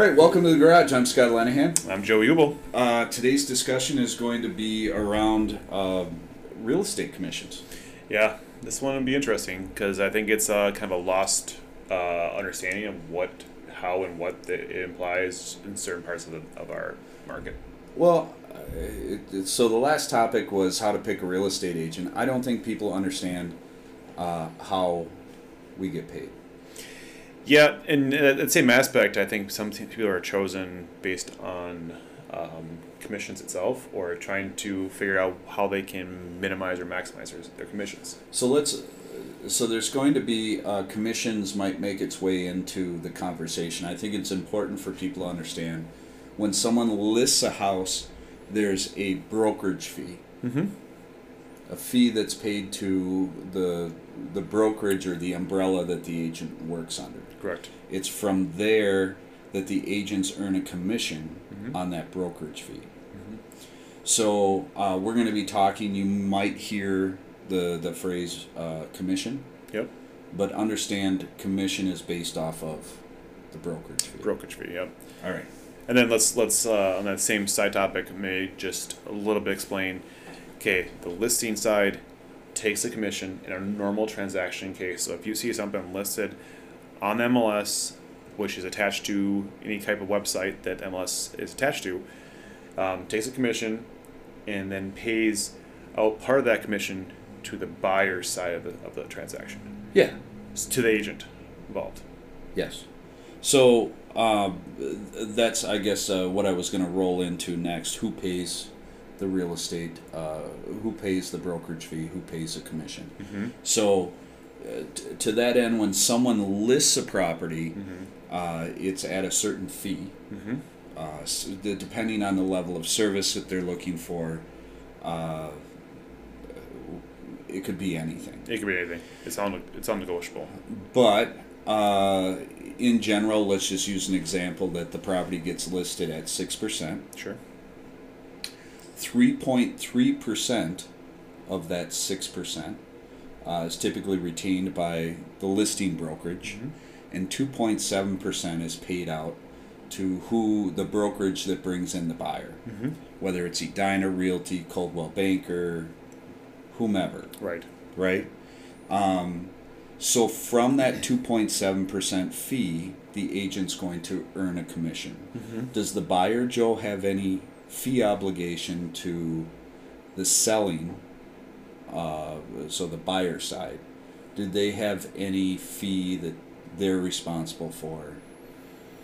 All right, welcome to the garage. I'm Scott Lenahan. I'm Joe Ubel. Uh, today's discussion is going to be around uh, real estate commissions. Yeah, this one will be interesting because I think it's uh, kind of a lost uh, understanding of what, how, and what it implies in certain parts of, the, of our market. Well, uh, it, it, so the last topic was how to pick a real estate agent. I don't think people understand uh, how we get paid. Yeah, and uh, that same aspect, I think some people are chosen based on um, commissions itself or trying to figure out how they can minimize or maximize their, their commissions. So let's. So there's going to be uh, commissions might make its way into the conversation. I think it's important for people to understand when someone lists a house, there's a brokerage fee. Mm-hmm. A fee that's paid to the the brokerage or the umbrella that the agent works under. Correct. It's from there that the agents earn a commission Mhm. on that brokerage fee. Mhm. So uh, we're going to be talking. You might hear the the phrase uh, commission, Yep. but understand commission is based off of the brokerage fee. Brokerage fee. Yep. All right. And then let's let's uh, on that same side topic, may just a little bit explain. Okay, the listing side takes a commission in a normal transaction case. So if you see something listed on MLS, which is attached to any type of website that MLS is attached to, um, takes a commission, and then pays out part of that commission to the buyer's side of the of the transaction, Yeah. to the agent involved. Yes. So um, that's, I guess, uh, what I was going to roll into next. Who pays the real estate? Uh, who pays the brokerage fee? Who pays the commission? Mm-hmm. So, uh, t- to that end, when someone lists a property, Mm-hmm. uh, it's at a certain fee. Mm-hmm. Uh, s the, depending on the level of service that they're looking for, uh, it could be anything. It could be anything. It's on it's non-negotiable. But uh, in general, let's just use an example that the property gets listed at 6%. Sure. 3.3% of that 6% uh, is typically retained by the listing brokerage, Mhm. and 2.7% is paid out to who the brokerage that brings in the buyer, Mm-hmm. whether it's Edina Realty, Coldwell Banker, whomever. Right. right? Um, so from that 2.7% fee, the agent's going to earn a commission. Mm-hmm. Does the buyer, Joe, have any fee obligation to the selling, uh, so the buyer side? Did they have any fee that they're responsible for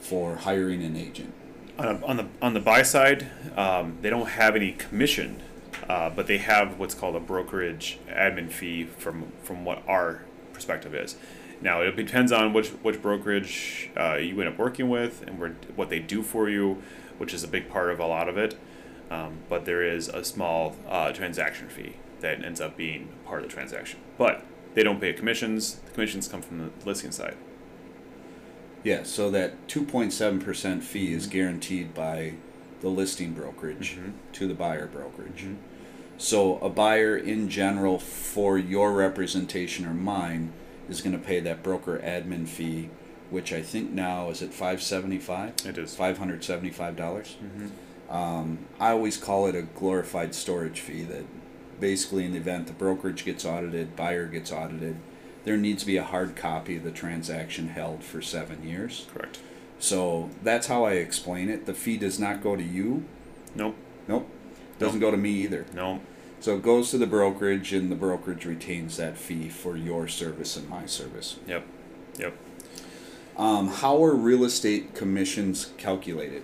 for hiring an agent? On, on the on the buy side, um, they don't have any commission, uh, but they have what's called a brokerage admin fee from from what our perspective is. Now it depends on which which brokerage uh, you end up working with and where, what they do for you, which is a big part of a lot of it. Um, but there is a small uh, transaction fee that ends up being part of the transaction. But they don't pay commissions. The commissions come from the listing side. Yeah, so that 2.7% fee is guaranteed by the listing brokerage Mhm. to the buyer brokerage. Mhm. So a buyer in general for your representation or mine is going to pay that broker admin fee, which I think now is at 575 It is. $575. Mm-hmm. Um, I always call it a glorified storage fee that basically in the event the brokerage gets audited, buyer gets audited, there needs to be a hard copy of the transaction held for seven years. Correct. So that's how I explain it. The fee does not go to you. Nope. Nope. Doesn't go to me either. No. So it goes to the brokerage, and the brokerage retains that fee for your service and my service. Yep. Yep. Um, how are real estate commissions calculated?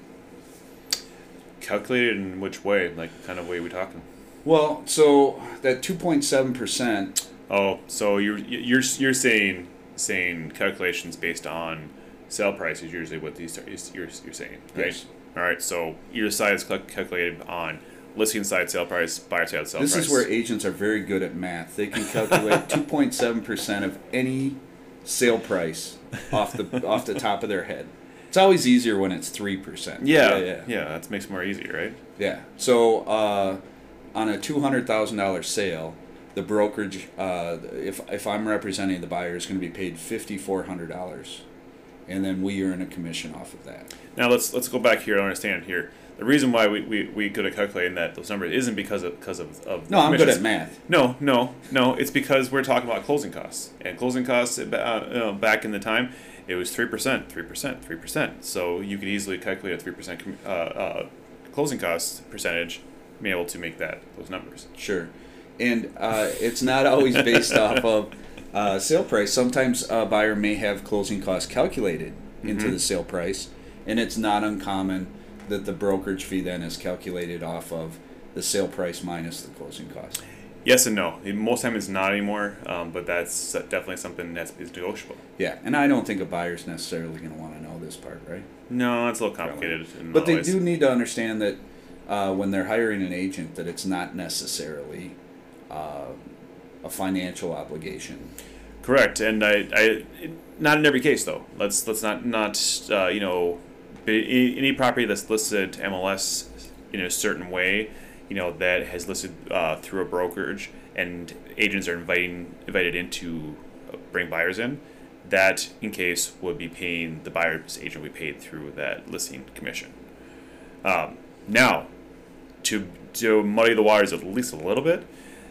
Calculated in which way? Like, kind of way we talking? Well, so that two point seven percent. Oh, so you're you're you're saying saying calculations based on sale price is usually what these are, you're you're saying, right? Yes. All right. So your side is calculated on listing side sale price, buyer side sale This price. This is where agents are very good at math. They can calculate two point seven percent of any sale price off the off the top of their head. It's always easier when it's three percent. yeah, yeah, yeah, yeah. That makes it more easy, right? Yeah. So uh, on a two hundred thousand dollar sale, the brokerage, uh, if if I'm representing the buyer, is going to be paid fifty four hundred dollars and then we earn a commission off of that. Now let's let's go back here to understand here. The reason why we, we, we could have calculated that those numbers isn't because of because of, of No, I'm good at math. No, no, no. It's because we're talking about closing costs, and closing costs uh, you know, back in the time, it was three percent, three percent, three percent. So you could easily calculate a three percent uh, uh, closing cost percentage, be able to make that those numbers. Sure, and uh, it's not always based off of uh, sale price. Sometimes a buyer may have closing costs calculated into Mhm. the sale price, and it's not uncommon that the brokerage fee then is calculated off of the sale price minus the closing cost. Yes and no. Most time it's not anymore, um, but that's definitely something that's negotiable. Yeah, and I don't think a buyer's necessarily going to want to know this part, right? No, it's a little complicated. But they ways. do need to understand that uh, when they're hiring an agent, that it's not necessarily uh, a financial obligation. Correct, and I, I, not in every case though. Let's let's not not uh, you know, be- any property that's listed to MLS in a certain way, you know, that has listed uh, through a brokerage, and agents are inviting invited in to uh, bring buyers in. That, in case, would be paying the buyer's agent. We paid through that listing commission. Um, now, to to muddy the waters at least a little bit,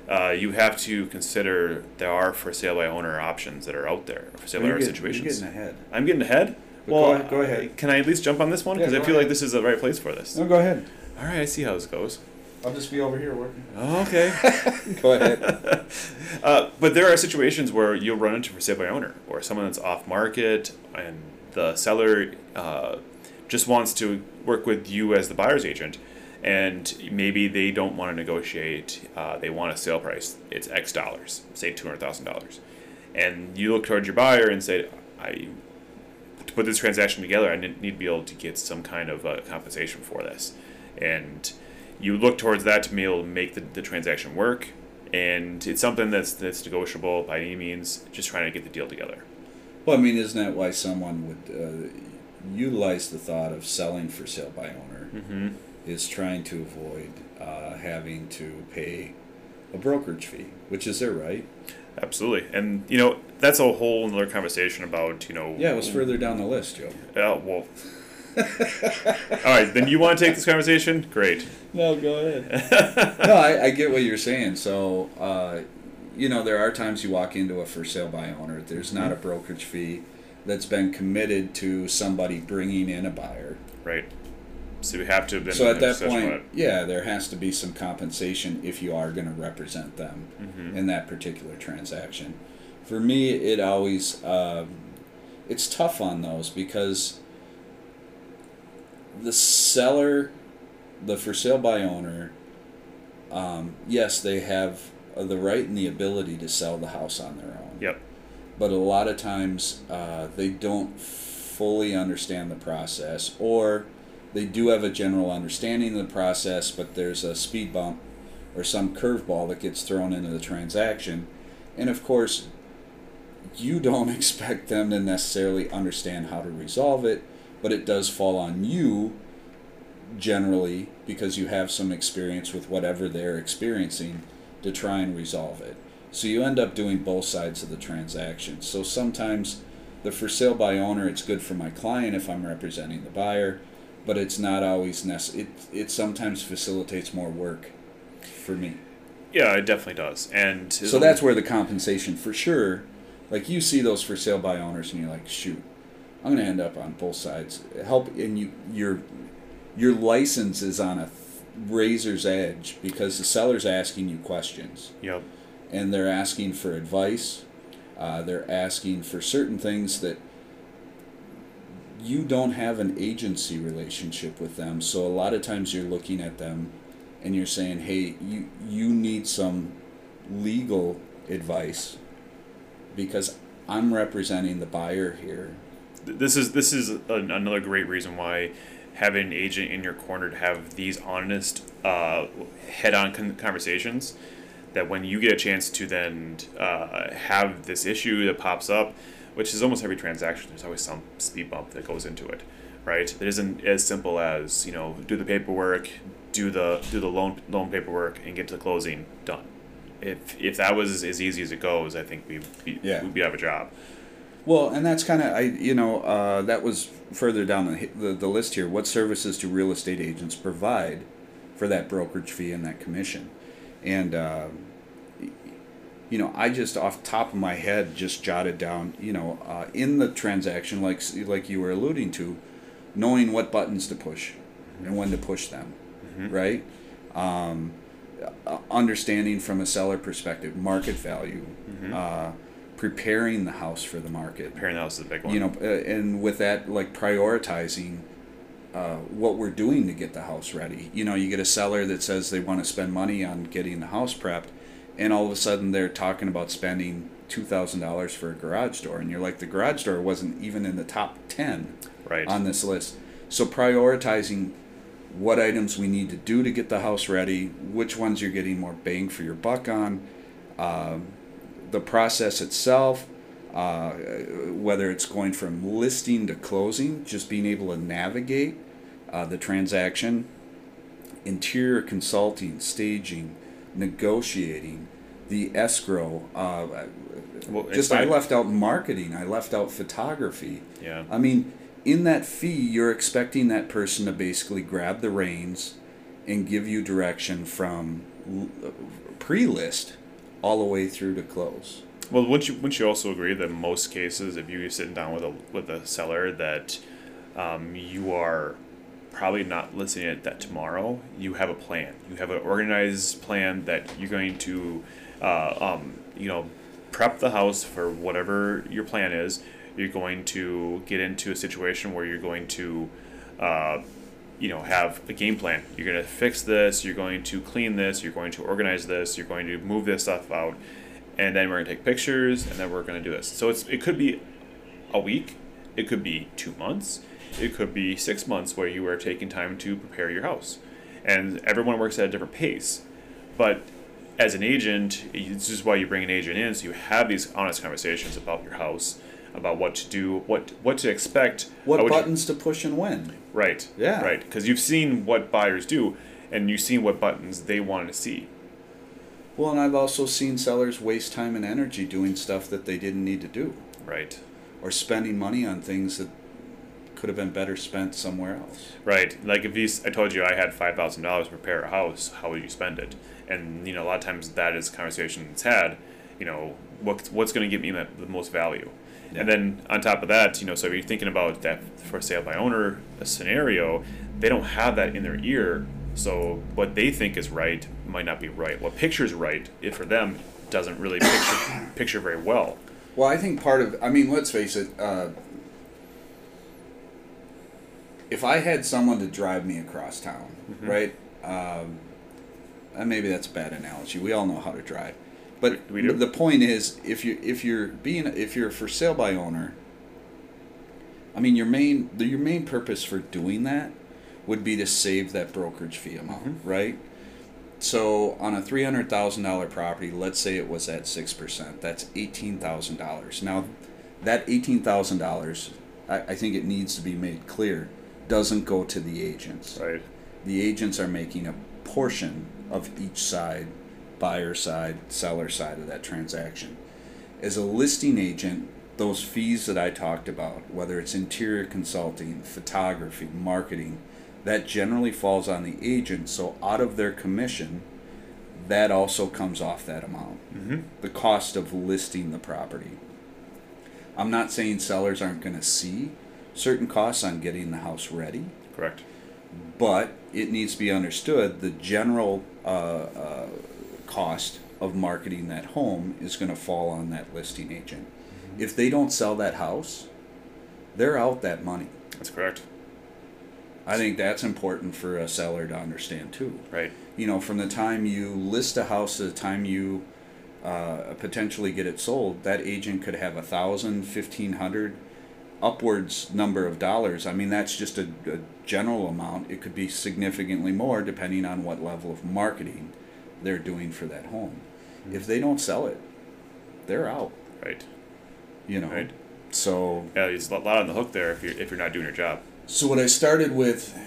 uh, you have to consider there are for sale by owner options that are out there for sale by owner situations. You're getting ahead. I'm getting ahead. But well, go ahead- go ahead. Can I at least jump on this one? Yeah, Because I go feel like this is the right place for this. No, go ahead. All right, I see how this goes. I'll just be over here working. Okay. Go ahead. uh, but there are situations where you'll run into for sale by owner or someone that's off market and the seller uh, just wants to work with you as the buyer's agent and maybe they don't want to negotiate uh, they want a sale price it's x dollars say $200000 and you look towards your buyer and say i to put this transaction together i need need to be able to get some kind of uh, compensation for this and you look towards that to be able to make the, the transaction work and it's something that's that's negotiable by any means just trying to get the deal together Well, I mean, isn't that why someone would uh, utilize the thought of selling for sale by owner? mm-hmm. Is trying to avoid uh, having to pay a brokerage fee, which is their right. Absolutely and you know that's a whole another conversation about you know Yeah, it was further down the list, Joe. uh, well all right then you want to take this conversation great No, go ahead. no, I, I get what you're saying. So, uh, you know, there are times you walk into a for sale by owner. There's not a brokerage fee that's been committed to somebody bringing in a buyer. right so we have to have been So at that point, yeah, there has to be some compensation if you are going to represent them Mhm. in that particular transaction. For me, it always um, it's tough on those because the seller, the for sale by owner, um, yes, they have uh, the right and the ability to sell the house on their own yep but a lot of times uh, they don't fully understand the process or they do have a general understanding of the process but there's a speed bump or some curveball that gets thrown into the transaction and of course you don't expect them to necessarily understand how to resolve it but it does fall on you generally because you have some experience with whatever they're experiencing to try and resolve it. So you end up doing both sides of the transaction. So sometimes the for sale by owner, it's good for my client if I'm representing the buyer, but it's not always necessary. It, it sometimes facilitates more work for me. yeah it definitely does and So that's where the compensation for sure, like you see those for sale by owners and you're like, shoot, I'm gonna end up on both sides. Help and you your your license is on a th- razor's edge because the seller's asking you questions yep and they're asking for advice. Uh, they're asking for certain things that you don't have an agency relationship with them. So a lot of times you're looking at them and you're saying, "Hey, you you need some legal advice because I'm representing the buyer here." this is this is an, another great reason why having an agent in your corner to have these honest uh, head-on con- conversations that when you get a chance to then uh, have this issue that pops up which is almost every transaction there's always some speed bump that goes into it right it isn't as simple as you know do the paperwork do the do the loan loan paperwork and get to the closing done if if that was as easy as it goes i think we we Yeah. we'd be out of a job Well, and that's kind of I you know uh, that was further down the, the the list here. What services do real estate agents provide for that brokerage fee and that commission? And uh, you know, I just off top of my head just jotted down, you know, uh, in the transaction, like like you were alluding to, knowing what buttons to push and when to push them, right? Um, uh, understanding from a seller perspective, market value, uh, preparing the house for the market, Preparing the house is a big one. you know, uh, and with that, like prioritizing uh, what we're doing to get the house ready. You know, you get a seller that says they want to spend money on getting the house prepped, and all of a sudden they're talking about spending two thousand dollars for a garage door, and you're like, the garage door wasn't even in the top ten right. on this list. So prioritizing what items we need to do to get the house ready, which ones you're getting more bang for your buck on, um, the process itself, uh, whether it's going from listing to closing, just being able to navigate uh, the transaction, interior consulting, staging, negotiating, the escrow. Uh, Well, just I left out marketing. I left out photography. Yeah. I mean, in that fee, you're expecting that person to basically grab the reins and give you direction from pre-list all the way through to close. Well, wouldn't you wouldn't you also agree that most cases, if you're sitting down with a with a seller, that um, you are probably not listening at that tomorrow. You have a plan. You have an organized plan that you're going to, uh, um, you know, prep the house for whatever your plan is. You're going to get into a situation where you're going to, uh, you know, have a game plan. You're going to fix this. You're going to clean this. You're going to organize this. You're going to move this stuff out, and then we're going to take pictures, and then we're going to do this. So it's it could be a week. It could be two months. It could be six months where you are taking time to prepare your house, and everyone works at a different pace. But as an agent, this is why you bring an agent in, so you have these honest conversations about your house, about what to do, what what to expect. What would you- buttons to push and when? Right. Yeah. Right. Because you've seen what buyers do, and you've seen what buttons they want to see. Well, and I've also seen sellers waste time and energy doing stuff that they didn't need to do, Right. or spending money on things that could have been better spent somewhere else. Right. Like if you, I told you I had five thousand dollars to prepare a house, how would you spend it? And you know, a lot of times that is a conversation that's had. You know, what what's going to give me the, most value? And then on top of that, you know, so if you're thinking about that for sale by owner scenario, they don't have that in their ear. So what they think is right might not be right. What picture's right, if for them, doesn't really picture picture very well. Well, I think part of, I mean, let's face it, uh, if I had someone to drive me across town, Mm-hmm. right? Um, and maybe that's a bad analogy. We all know how to drive. But We- we the point is, if you if you're being if you're a for sale by owner, I mean your main the, your main purpose for doing that would be to save that brokerage fee amount, Mm-hmm. right? So on a three hundred thousand dollar property, let's say it was at six percent, that's eighteen thousand dollars. Now, that eighteen thousand dollars, I, I think it needs to be made clear, doesn't go to the agents. Right. The agents are making a portion of each side, buyer side, seller side of that transaction. As a listing agent, those fees that I talked about, whether it's interior consulting, photography, marketing, that generally falls on the agent. So out of their commission, that also comes off that amount. Mm-hmm. The cost of listing the property. I'm not saying sellers aren't going to see certain costs on getting the house ready Correct. but it needs to be understood the general uh, uh, cost of marketing that home is going to fall on that listing agent. If they don't sell that house, they're out that money. That's correct. I think that's important for a seller to understand too. Right. You know, from the time you list a house to the time you uh, potentially get it sold, that agent could have a thousand, fifteen hundred, upwards number of dollars. I mean, that's just a, a general amount. It could be significantly more depending on what level of marketing they're doing for that home. If they don't sell it, they're out. Right. You know. Right. So Yeah, there's a lot on the hook there if you're if you're not doing your job. So what I started with,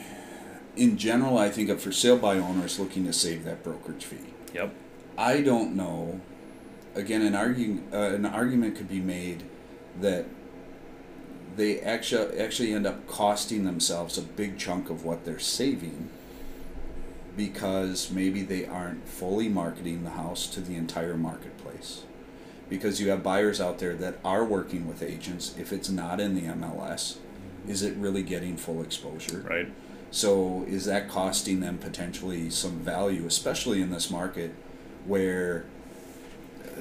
in general, I think of for sale by owners looking to save that brokerage fee. Yep. I don't know. Again, an argue, uh, an argument could be made that they actually actually end up costing themselves a big chunk of what they're saving because maybe they aren't fully marketing the house to the entire marketplace. Because you have buyers out there that are working with agents. If it's not in the MLS, is it really getting full exposure? Right. So is that costing them potentially some value, especially in this market where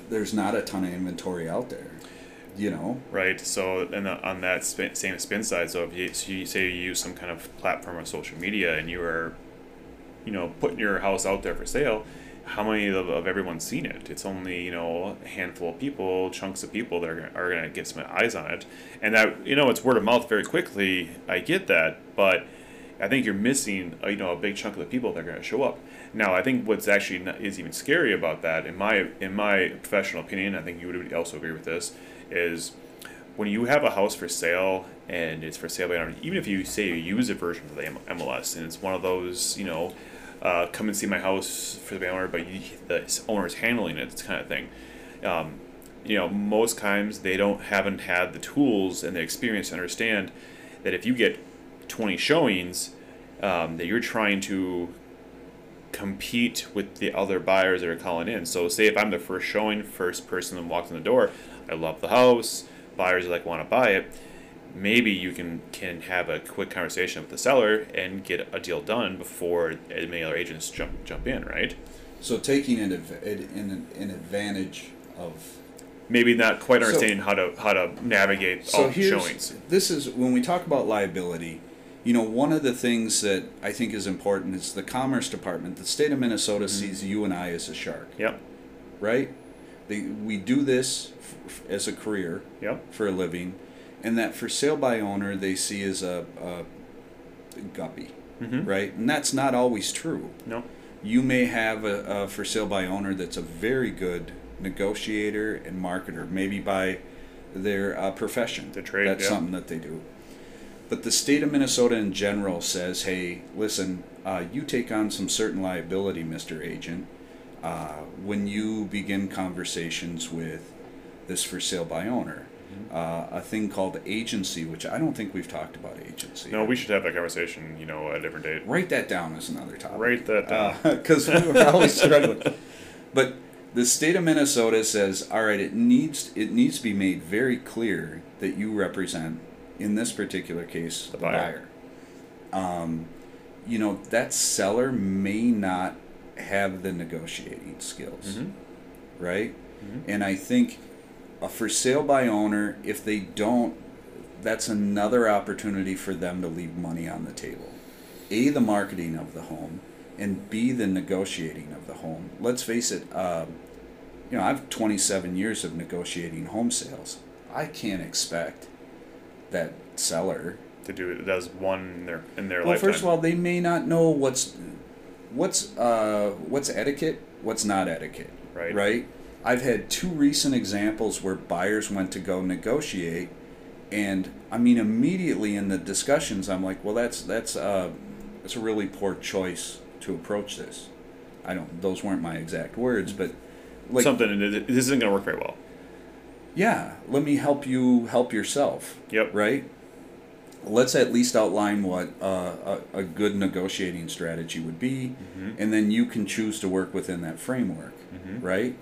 there's not a ton of inventory out there? You know, Right. So, and on that spin, same spin side, so if you, so you say you use some kind of platform or social media and you are, you know, putting your house out there for sale, how many of, of everyone's seen it? It's only you know a handful of people, chunks of people that are are going to get some eyes on it, and that you know it's word of mouth very quickly. I get that, but I think you're missing uh, you know a big chunk of the people that are going to show up. Now, I think what's actually not, is even scary about that, in my in my professional opinion, I think you would also agree with this, is when you have a house for sale and it's for sale by owner, even if you say you use a version of the MLS and it's one of those you know uh, come and see my house for the owner, but you, the owner's handling it, kind of thing. Um, you know, most times they don't haven't had the tools and the experience to understand that if you get 20 showings, um, that you're trying to compete with the other buyers that are calling in. So, say if I'm the first showing, first person that walks in the door, I love the house, buyers like want to buy it. Maybe you can can have a quick conversation with the seller and get a deal done before many other agents jump jump in, right? so taking an, an, an advantage of Maybe not quite So- understanding how to how to navigate so all here's showings. this is when we talk about liability you know one of the things that i think is important is the commerce department the state of minnesota Mm-hmm. sees you and i as a shark Yep. right they, we do this f- as a career Yep. for a living and that for sale by owner they see as a, a guppy Mm-hmm. right and that's not always true No. you may have a, a for sale by owner that's a very good negotiator and marketer, maybe by their uh, profession. The trade, That's yeah. something that they do. But the state of Minnesota in general says, hey, listen, uh, you take on some certain liability, Mr. Agent, uh, when you begin conversations with this for sale by owner. Mm-hmm. Uh, a thing called agency, which I don't think we've talked about agency. No, we should have that conversation, you know, at a different date. Write that down as another topic. Write that down. because we were always struggling. But the state of Minnesota says, all right, it needs it needs to be made very clear that you represent, in this particular case, the, buyer. buyer. Um, you know that seller may not have the negotiating skills, Mhm. right? Mhm. And I think a for sale by owner, if they don't, that's another opportunity for them to leave money on the table. A, the marketing of the home, and B, the negotiating of the home. Let's face it, um, you know, I've 27 years of negotiating home sales. I can't expect that seller. To do it as one in their in their Well, lifetime. first of all, they may not know what's what's uh, what's etiquette, what's not etiquette. Right. Right. I've had two recent examples where buyers went to go negotiate, and I mean immediately in the discussions, I'm like, well, that's that's uh, that's a really poor choice to approach this. I don't; those weren't my exact words, but like, something this isn't going to work very well. yeah, let me help you help yourself. Yep. Right. Let's at least outline what uh, a, a good negotiating strategy would be, Mhm. and then you can choose to work within that framework. Mhm. Right.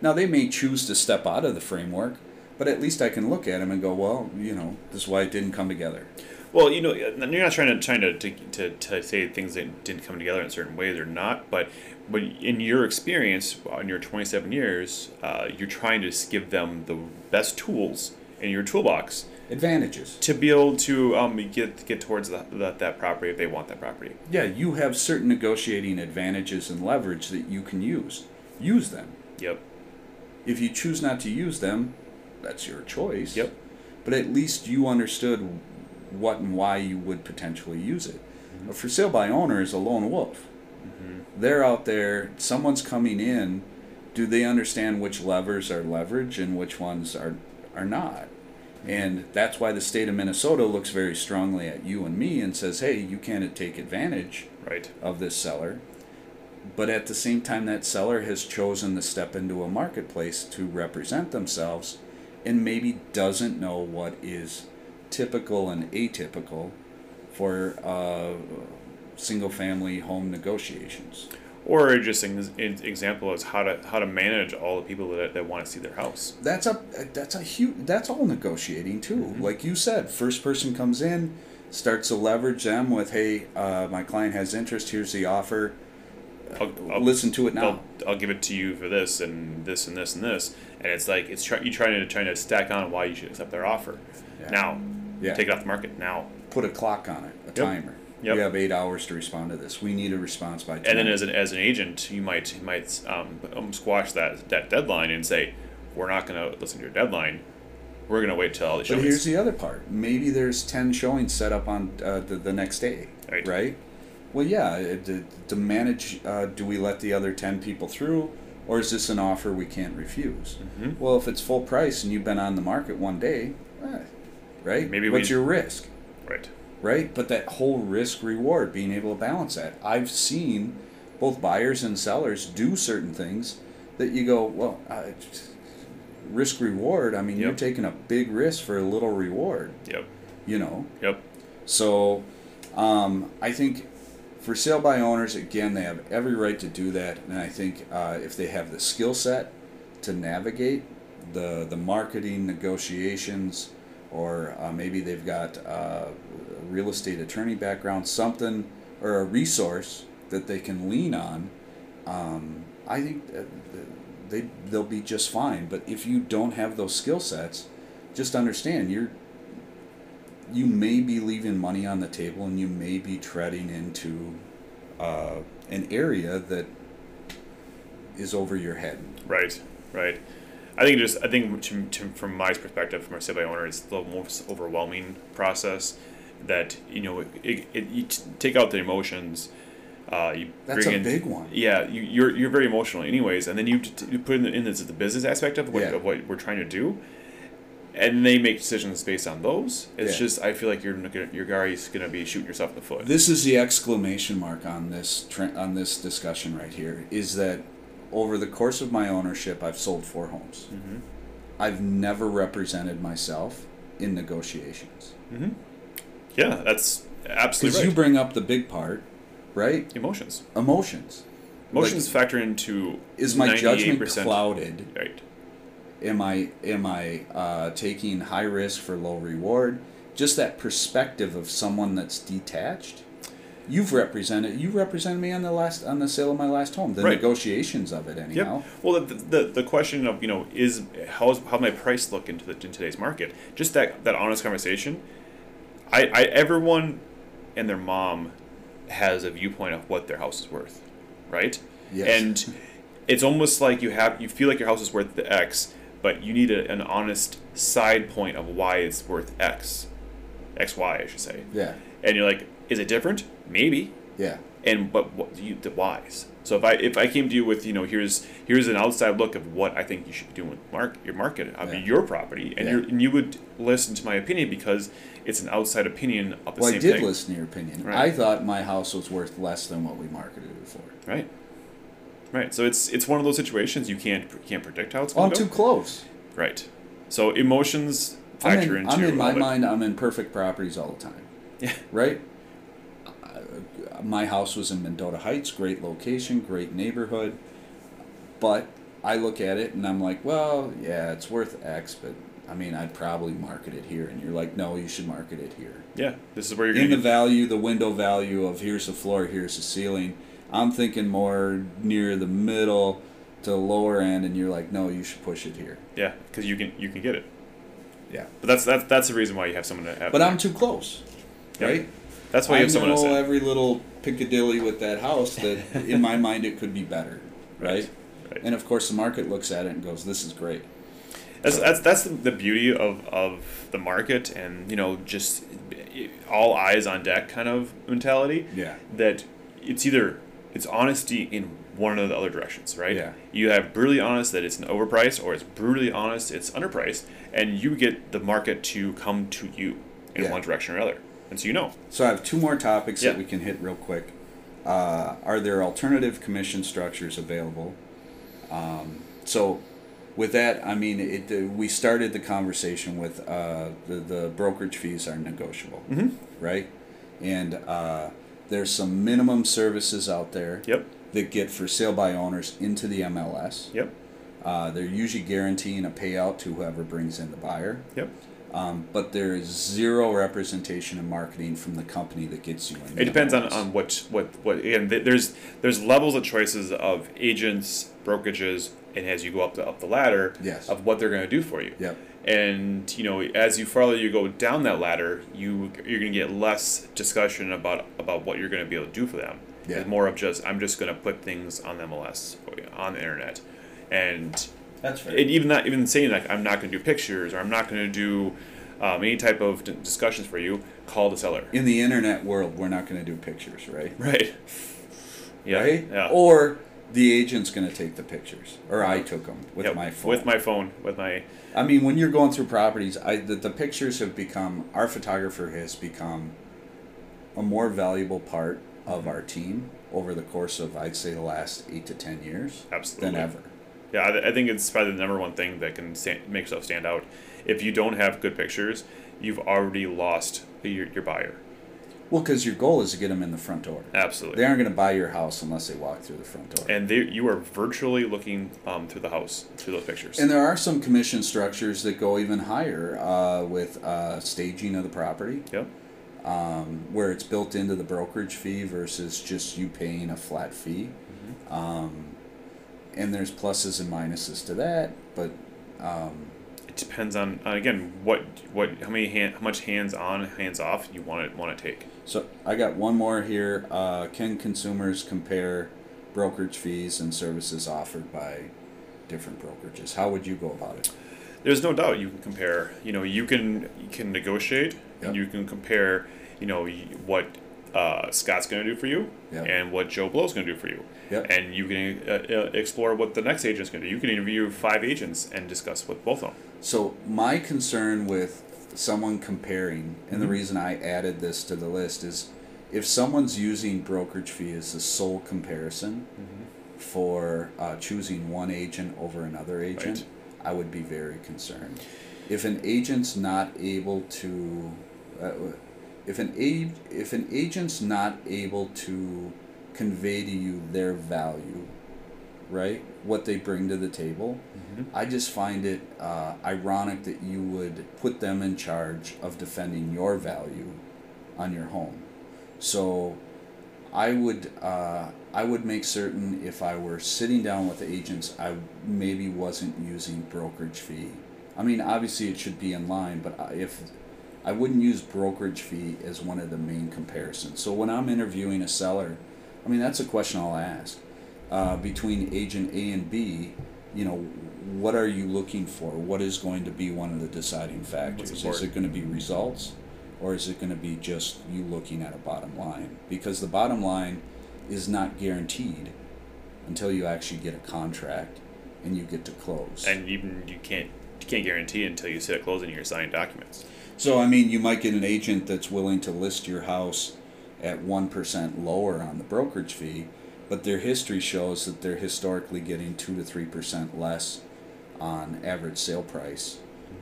Now they may choose to step out of the framework, but at least I can look at them and go, well, you know, this is why it didn't come together. Well, you know, you're not trying to trying to, to, to, to say things that didn't come together in certain ways or not, but but in your experience, in your 27 years, uh, you're trying to give them the best tools in your toolbox Advantages. to be able to um, get get towards the, that that property if they want that property. Yeah, you have certain negotiating advantages and leverage that you can use. Use them. Yep. If you choose not to use them, that's your choice. Yep. But at least you understood what and why you would potentially use it. A for sale by owner is a lone wolf. They're out there, someone's coming in. Do they understand which levers are leverage and which ones are, are not? And that's why the state of Minnesota looks very strongly at you and me and says, hey, you can't take advantage Right. of this seller. But at the same time, that seller has chosen to step into a marketplace to represent themselves and maybe doesn't know what is typical and atypical for uh, single family home negotiations. Or just an example is how to how to manage all the people that, that want to see their house. That's a that's a huge that's all negotiating too. Like you said, first person comes in, starts to leverage them with, hey, uh, my client has interest. Here's the offer. I'll, I'll, Listen to it now. I'll, I'll give it to you for this and this and this and this, and it's like it's try, you trying to trying to stack on why you should accept their offer. Yeah. Now, Yeah. take it off the market now. Put a clock on it, a timer. Yep. You have eight hours to respond to this. We need a response by. And then as an as an agent, you might you might um, um, squash that that deadline and say, we're not going to listen to your deadline. We're going to wait till all the But here's the other part. Maybe there's ten showings set up on uh, the, the next day, Right. Well, yeah. To, to manage, uh, do we let the other ten people through, or is this an offer we can't refuse? Mhm. Well, if it's full price and you've been on the market one day, eh, right? Maybe what's we- your risk, Right. But that whole risk reward, being able to balance that. I've seen both buyers and sellers do certain things that you go, well, uh, risk reward. I mean, you're taking a big risk for a little reward Yep. you know. Yep. So, um, I think for sale by owners, again, they have every right to do that, and I think uh, if they have the skill set to navigate the the marketing negotiations, or uh, maybe they've got uh, real estate attorney background, something or a resource that they can lean on. Um, I think they they'll be just fine. But if you don't have those skill sets, just understand you're you may be leaving money on the table and you may be treading into uh, an area that is over your head. Right. Right. I think just I think to, to, from my perspective, from a by owner, it's the most overwhelming process. That you know, it, it, you t- take out the emotions. Uh, you That's bring a in, big one. Yeah, you, you're you're very emotional, anyways, and then you, t- you put in, the, in this, the business aspect of what Yeah. of what we're trying to do, and they make decisions based on those. It's Yeah. just I feel like you're gonna, you're always gonna be shooting yourself in the foot. This is the exclamation mark on this tre- on this discussion right here. Is that over the course of my ownership, I've sold four homes. mm-hmm. I've never represented myself in negotiations Mm-hmm. Yeah, that's because absolutely you bring up the big part, right? Emotions. Emotions. Emotions factor into Is my judgment 98%. clouded? Right. am I am I uh, taking high risk for low reward? Just that perspective of someone that's detached. You've represented you represented me on the last on the sale of my last home. The Right. negotiations of it anyhow. Yep. Well, the, the the question of you know is how's how my price look into the in today's market? Just that that honest conversation. I, I everyone and their mom has a viewpoint of what their house is worth, right? Yes. And it's almost like you have you feel like your house is worth the X, but you need a, an honest side point of why it's worth X, X Y I should say. Yeah. And you're like, is it different? Maybe Yeah. and but what you the whys. So if I if I came to you with you know here's here's an outside look of what I think you should be doing with mark your market of Yeah. your property, and Yeah. you and you would listen to my opinion because it's an outside opinion of the Well, I did thing, listen to your opinion. Right. I thought my house was worth less than what we marketed it for. right? Right. So it's it's one of those situations you can't can't predict how it's Well, going I'm to too close. Right. So emotions I'm in, into I'm in my all of it. mind. I'm in perfect properties all the time. Yeah. Right. My house was in Mendota Heights, great location, great neighborhood, but I look at it and I'm like, well, yeah, it's worth X, but I mean, I'd probably market it here. And you're like, no, you should market it here. Yeah. This is where you're In the to value, the window value of here's the floor, here's the ceiling, I'm thinking more near the middle to the lower end, and you're like, no, you should push it here. yeah because you can you can get it. Yeah. But that's that's that's the reason why you have someone to have. But I'm too close, right? That's why you I have someone to know say. every little Piccadilly with that house that in my mind it could be better, right? Right. And of course the market looks at it and goes, "This is great." That's that's that's the, beauty of, of the market and you know just eh, all eyes on deck kind of mentality. Yeah. That it's either it's honesty in one of the other directions, right? Yeah. You have brutally honest that it's an overpriced, or it's brutally honest it's underpriced, and you get the market to come to you in Yeah. one direction or other, and so you know. So I have two more topics Yeah. that we can hit real quick. Uh, are there alternative commission structures available? Um, so with that, I mean, it. Uh, we started the conversation with uh, the the brokerage fees are negotiable, Mhm. right? And uh, there's some minimum services out there Yep. that get for sale by owners into the MLS. Yep. Uh, they're usually guaranteeing a payout to whoever brings in the buyer. Yep. Um, but there is zero representation and marketing from the company that gets you in. It depends on, on what what what again. There's there's levels of choices of agents, brokerages, and as you go up the up the ladder, Yes. of what they're going to do for you. Yep. And you know, as you farther you go down that ladder, you you're going to get less discussion about about what you're going to be able to do for them. Yeah. It's more of just I'm just going to put things on the MLS on the internet, and That's fair. and even that even saying like I'm not going to do pictures or I'm not going to do um, any type of d- discussions for you, call the seller. in the internet world, we're not going to do pictures, right? Right. Yeah. Right? Yeah. Or the agent's going to take the pictures, or I took them with Yep, my phone. With my phone. With my. I mean, when you're going through properties, I the, the pictures have become our photographer has become a more valuable part of our team over the course of I'd say the last eight to ten years Absolutely. than ever. Yeah, I, I think it's probably the number one thing that can stand, make stuff stand out. If you don't have good pictures, you've already lost your, your buyer. Well, because your goal is to get them in the front door. Absolutely. They aren't going to buy your house unless they walk through the front door. and they, you are virtually looking um, through the house through those pictures. And there are some commission structures that go even higher uh, with uh, staging of the property, yep. um, where it's built into the brokerage fee versus just you paying a flat fee. Um, and there's pluses and minuses to that, but um, It depends on, on again what what how many hand, how much hands on hands off you want to want to take. so I got one more here. Uh, can consumers compare brokerage fees and services offered by different brokerages? How would you go about it? There's no doubt you can compare. You know, you can you can negotiate. Yep. And you can compare. You know what uh, Scott's going to do for you, Yep. and what Joe Blow's going to do for you. Yep. And you can uh, uh, explore what the next agent's going to do. You can interview five agents and discuss with both of them. So my concern with someone comparing, and the Mhm. reason I added this to the list is, if someone's using brokerage fee as the sole comparison for uh, choosing one agent over another agent, I would be very concerned. If an agent's not able to, uh, if an a- if an agent's not able to convey to you their value, right, what they bring to the table, I just find it uh, ironic that you would put them in charge of defending your value on your home. So I would uh, I would make certain if I were sitting down with agents, I maybe wasn't using brokerage fee. I mean, obviously it should be in line, but if I wouldn't use brokerage fee as one of the main comparisons. So when I'm interviewing a seller, I mean that's a question I'll ask uh, between agent A and B. You know, what are you looking for? What is going to be one of the deciding factors? Is it going to be results, or is it going to be just you looking at a bottom line? Because the bottom line is not guaranteed until you actually get a contract and you get to close. And even you can't you can't guarantee until you sit at closing and you're signing documents. So I mean, you might get an agent that's willing to list your house at one percent lower on the brokerage fee, but their history shows that they're historically getting two to three percent less on average sale price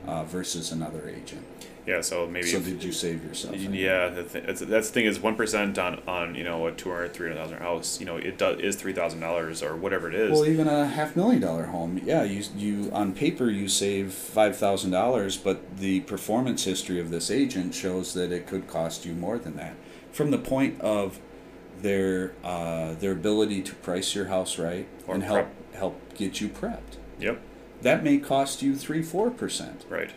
uh, versus another agent. Yeah, so maybe So if- did you save yourself? Yeah, the th- that's, that's the thing is one percent on on you know a two hundred three hundred thousand house. You know it does is three thousand dollars or whatever it is. Well, even a half million dollar home, yeah, you you on paper you save five thousand dollars, but the performance history of this agent shows that it could cost you more than that. From the point of their uh, their ability to price your house right Or and help help get you prepped, yep, that may cost you three four percent. right.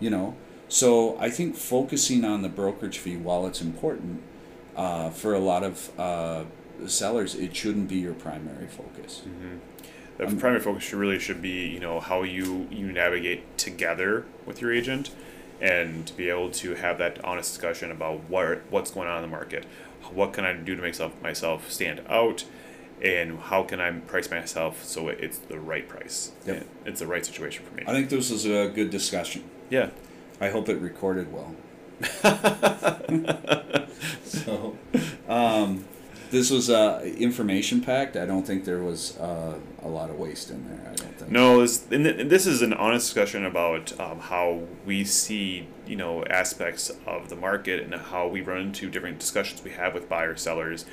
You know, so I think focusing on the brokerage fee, while it's important uh, for a lot of uh, sellers, it shouldn't be your primary focus. The Um, primary focus should really should be you know how you you navigate together with your agent, and to be able to have that honest discussion about what what's going on in the market, what can I do to make myself myself stand out, and how can I price myself so it's the right price. Yep. It's the right situation for me. I think this was a good discussion. Yeah. I hope it recorded well. so, um, this was uh, information packed. I don't think there was uh, a lot of waste in there. I don't think. No, this, and th- this is an honest discussion about um, how we see, you know, aspects of the market and how we run into different discussions we have with buyers, sellers,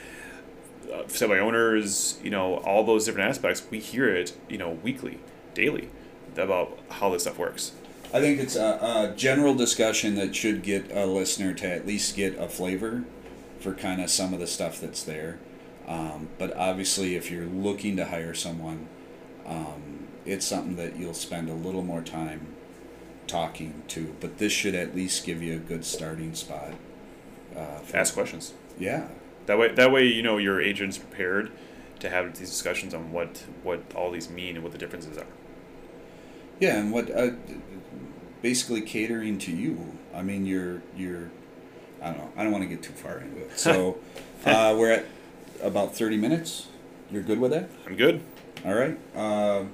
uh, semi owners, you know, all those different aspects. We hear it, you know, weekly, daily, about how this stuff works. I think it's a, a general discussion that should get a listener to at least get a flavor for kind of some of the stuff that's there. Um, but obviously, if you're looking to hire someone, um, it's something that you'll spend a little more time talking to. But this should at least give you a good starting spot. Uh, for- Ask questions. Yeah, That way, that way, you know, your agent's prepared to have these discussions on what what all these mean and what the differences are. yeah, and what uh, basically catering to you. I mean, you're you're. I don't know. I don't want to get too far into it. So, uh, we're at about thirty minutes. You're good with that? I'm good. All right. Uh,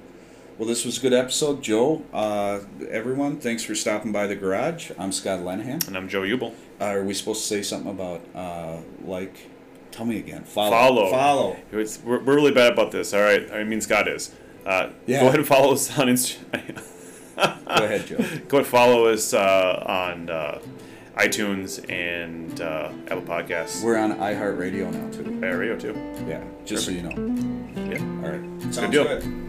well, this was a good episode, Joe. Uh, everyone, thanks for stopping by the garage. I'm Scott Lenahan. And I'm Joe Ubel. Uh, are we supposed to say something about uh, like? Tell me again. Follow. Follow. Follow. It's, we're, we're really bad about this. All right. I mean, Scott is. Uh, Yeah. Go ahead and follow us on Instagram. Go ahead, Joe. Go ahead and follow us uh, on uh, iTunes and uh, Apple Podcasts. We're on iHeartRadio now too. Uh, radio too. Yeah, just so you know. Yeah. All right. Good Sounds deal. good.